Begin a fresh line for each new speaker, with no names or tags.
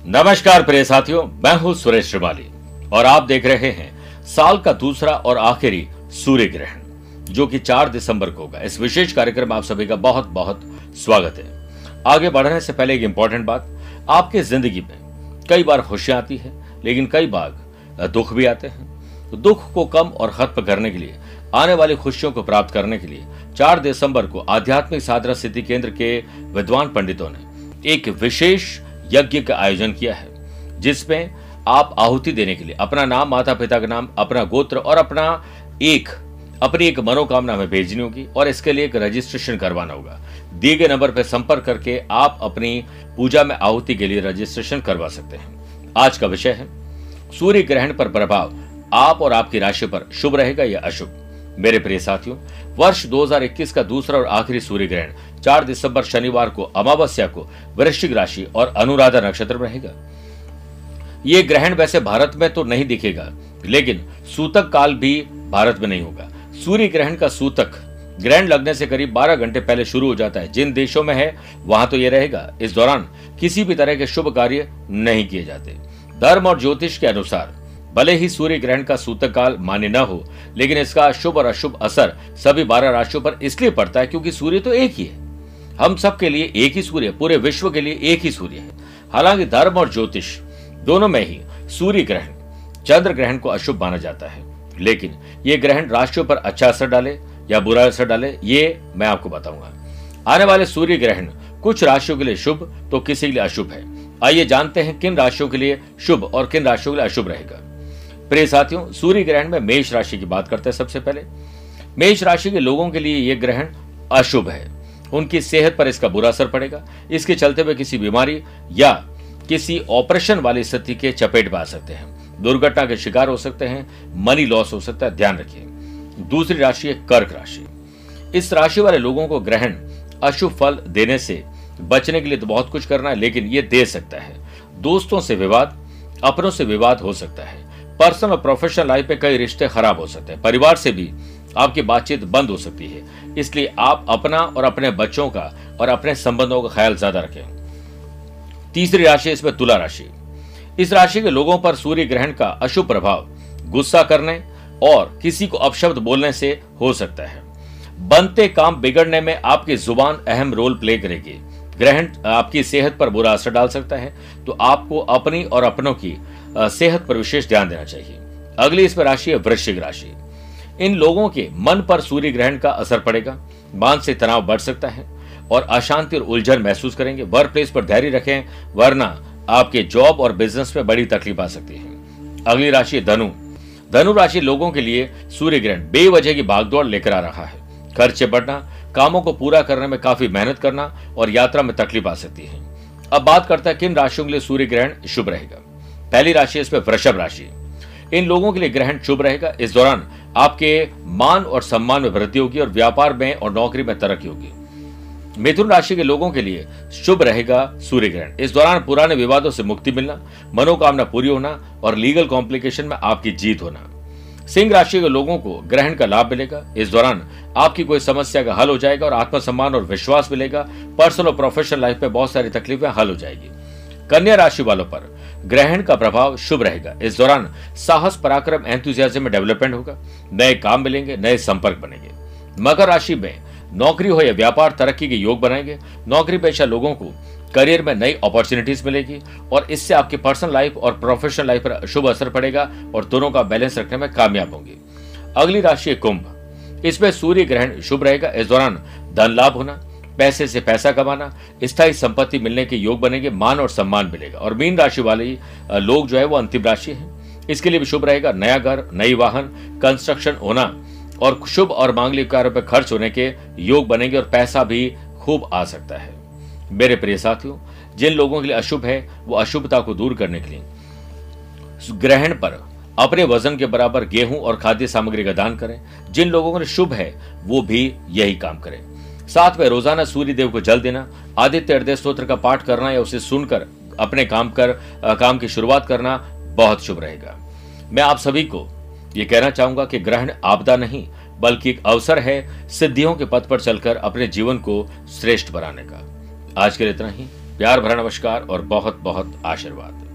नमस्कार प्रिय साथियों, मैं हूँ सुरेश श्रिवाली, और आप देख रहे हैं साल का दूसरा और आखिरी सूर्य ग्रहण जो कि 4 दिसंबर को होगा। इस विशेष कार्यक्रम में आप सभी का बहुत बहुत स्वागत है। आगे बढ़ने से पहले एक इंपॉर्टेंट बात, आपके ज़िंदगी में कई बार खुशियाँ आती है, लेकिन कई बार दुख भी आते हैं। तो दुख को कम और खत्म करने के लिए, आने वाली खुशियों को प्राप्त करने के लिए 4 दिसंबर को आध्यात्मिक साधना सिद्धि केंद्र के विद्वान पंडितों ने एक विशेष यज्ञ का आयोजन किया है, जिसमें आप आहुति देने के लिए अपना नाम माता पिता का नाम, अपना गोत्र और अपना एक, अपनी एक मनोकामना में भेजनी होगी और इसके लिए एक रजिस्ट्रेशन करवाना होगा। दिए गए नंबर पर संपर्क करके आप अपनी पूजा में आहुति के लिए रजिस्ट्रेशन करवा सकते हैं। आज का विषय है, सूर्य ग्रहण पर प्रभाव आप और आपकी राशि पर शुभ रहेगा या अशुभ? मेरे प्रिय साथियों, वर्ष 2021 का दूसरा और आखिरी सूर्य ग्रहण 4 दिसंबर शनिवार को, अमावस्या को वृश्चिक राशि और अनुराधा नक्षत्र में रहेगा। ये ग्रहण वैसे भारत में तो नहीं दिखेगा, लेकिन सूतक काल भी भारत में नहीं होगा। सूर्य ग्रहण का सूतक, ग्रहण लगने से करीब 12 घंटे पहले शुरू हो जाता है। जिन देशों में है, वहाँ तो ये रहेगा। इस दौरान किसी भी तरह के शुभ कार्य नहीं किए जाते। धर्म और ज्योतिष के अनुसार, भले ही सूर्य ग्रहण का सूतक काल मान्य न हो, लेकिन इसका शुभ और अशुभ असर सभी बारह राशियों पर इसलिए पड़ता है क्योंकि सूर्य तो एक ही है। हम सब के लिए एक ही सूर्य, पूरे विश्व के लिए एक ही सूर्य है। हालाँकि धर्म और ज्योतिष दोनों में ही सूर्य ग्रहण, चंद्र ग्रहण को अशुभ माना जाता है। लेकिन ये ग्रहण राशियों पर अच्छा असर डाले या बुरा असर डाले, ये मैं आपको बताऊँगा। आने वाले सूर्य ग्रहण कुछ राशियों के लिए शुभ तो किसी के लिए अशुभ है। आइए जानते हैं किन राशियों के लिए शुभ और किन राशियों के लिए अशुभ रहेगा। प्रिय साथियों, सूर्य ग्रहण में मेष राशि की बात करते हैं सबसे पहले। मेष राशि के लोगों के लिए यह ग्रहण अशुभ है। उनकी सेहत पर इसका बुरा असर पड़ेगा। इसके चलते हुए किसी बीमारी या किसी ऑपरेशन वाली स्थिति के चपेट में आ सकते हैं। दुर्घटना के शिकार हो सकते हैं, मनी लॉस हो सकता है, ध्यान रखिए। दूसरी राशि है कर्क राशि। इस राशि वाले लोगों को ग्रहण अशुभ फल देने से बचने के लिए तो बहुत कुछ करना है, लेकिन ये दे सकता है। दोस्तों से विवाद, अपनों से विवाद हो सकता है। पर्सनल और प्रोफेशनल लाइफ में कई रिश्ते खराब हो सकते हैं। परिवार से भी आपकी बातचीत बंद हो सकती है। इसलिए आप अपना और अपने बच्चों का और अपने संबंधों का ख्याल ज़्यादा रखें। तीसरी राशि इसमें तुला राशि। इस राशि के लोगों पर सूर्य ग्रहण का अशुभ प्रभाव, गुस्सा करने और किसी को अपशब्द बोलने से हो सकता है। बनते काम बिगड़ने में आपकी ज़ुबान अहम रोल प्ले करेगी। ग्रहण आपकी सेहत पर बुरा असर डाल सकता है तो आपको अपनी और अपनों की सेहत पर विशेष ध्यान देना चाहिए। अगली इसमें राशि है वृश्चिक राशि। इन लोगों के मन पर सूर्य ग्रहण का असर पड़ेगा। बाँध से तनाव बढ़ सकता है और अशांति और उलझन महसूस करेंगे। वर्क प्लेस पर धैर्य रखें, वरना आपके जॉब और बिज़नेस में बड़ी तकलीफ़ आ सकती है। अगली राशि धनु। धनु राशि लोगों के लिए सूर्य ग्रहण बेवजह की भागदौड़ लेकर आ रहा है। खर्चे बढ़ना, कामों को पूरा करने में काफ़ी मेहनत करना और यात्रा में तकलीफ़ आ सकती है। अब बात करता है किन राशियों के लिए सूर्य ग्रहण शुभ रहेगा। पहली राशि इसमें वृषभ राशि। इन लोगों के लिए ग्रहण शुभ रहेगा। इस दौरान आपके मान और सम्मान में वृद्धि होगी और व्यापार में और नौकरी में तरक्की होगी। मिथुन राशि के लोगों के लिए शुभ रहेगा सूर्य ग्रहण इस दौरान पुराने विवादों से मुक्ति मिलना, मनोकामना पूरी होना और लीगल कॉम्प्लिकेशन में आपकी जीत होना। सिंह राशि के लोगों को ग्रहण का लाभ मिलेगा। इस दौरान आपकी कोई समस्या का हल हो जाएगा और आत्मसम्मान और विश्वास मिलेगा। पर्सनल और प्रोफेशनल लाइफ में बहुत सारी तकलीफें हल हो जाएगी। कन्या राशि वालों पर ग्रहण का प्रभाव शुभ रहेगा। इस दौरान साहस, पराक्रम एंथुजियाज्म में डेवलपमेंट होगा। नए काम मिलेंगे, नए संपर्क बनेंगे। मकर राशि में नौकरी हो या व्यापार, तरक्की के योग बनाएँगे। नौकरी पेशा लोगों को करियर में नई अपॉर्चुनिटीज़ मिलेगी और इससे आपकी पर्सनल लाइफ और प्रोफेशनल लाइफ पर शुभ असर पड़ेगा और दोनों का बैलेंस रखने में कामयाब होंगे। अगली राशि है कुंभ। इसमें सूर्य ग्रहण शुभ रहेगा। इस दौरान धन लाभ होना पैसे से पैसा कमाना, स्थायी संपत्ति मिलने के योग बनेंगे, मान और सम्मान मिलेगा। और मीन राशि वाले लोग जो है वो अंतिम राशि है। इसके लिए भी शुभ रहेगा, नया घर, नई वाहन कंस्ट्रक्शन होना। और शुभ और मांगलिक कार्यों पर खर्च होने के योग बनेंगे और पैसा भी खूब आ सकता है। मेरे प्रिय साथियों, जिन लोगों के लिए अशुभ है, वो अशुभता को दूर करने के लिए ग्रहण पर अपने वज़न के बराबर गेहूँ और खाद्य सामग्री का दान करें। जिन लोगों के लिए शुभ है, वो भी यही काम करें। साथ में रोज़ाना सूर्य देव को जल देना, आदित्य हृदय स्त्रोत्र का पाठ करना या उसे सुनकर अपने काम कर काम की शुरुआत करना बहुत शुभ रहेगा। मैं आप सभी को यह कहना चाहूँगा कि ग्रहण आपदा नहीं, बल्कि एक अवसर है सिद्धियों के पथ पर चलकर अपने जीवन को श्रेष्ठ बनाने का। आज के लिए इतना ही। प्यार भरा नमस्कार और बहुत बहुत आशीर्वाद।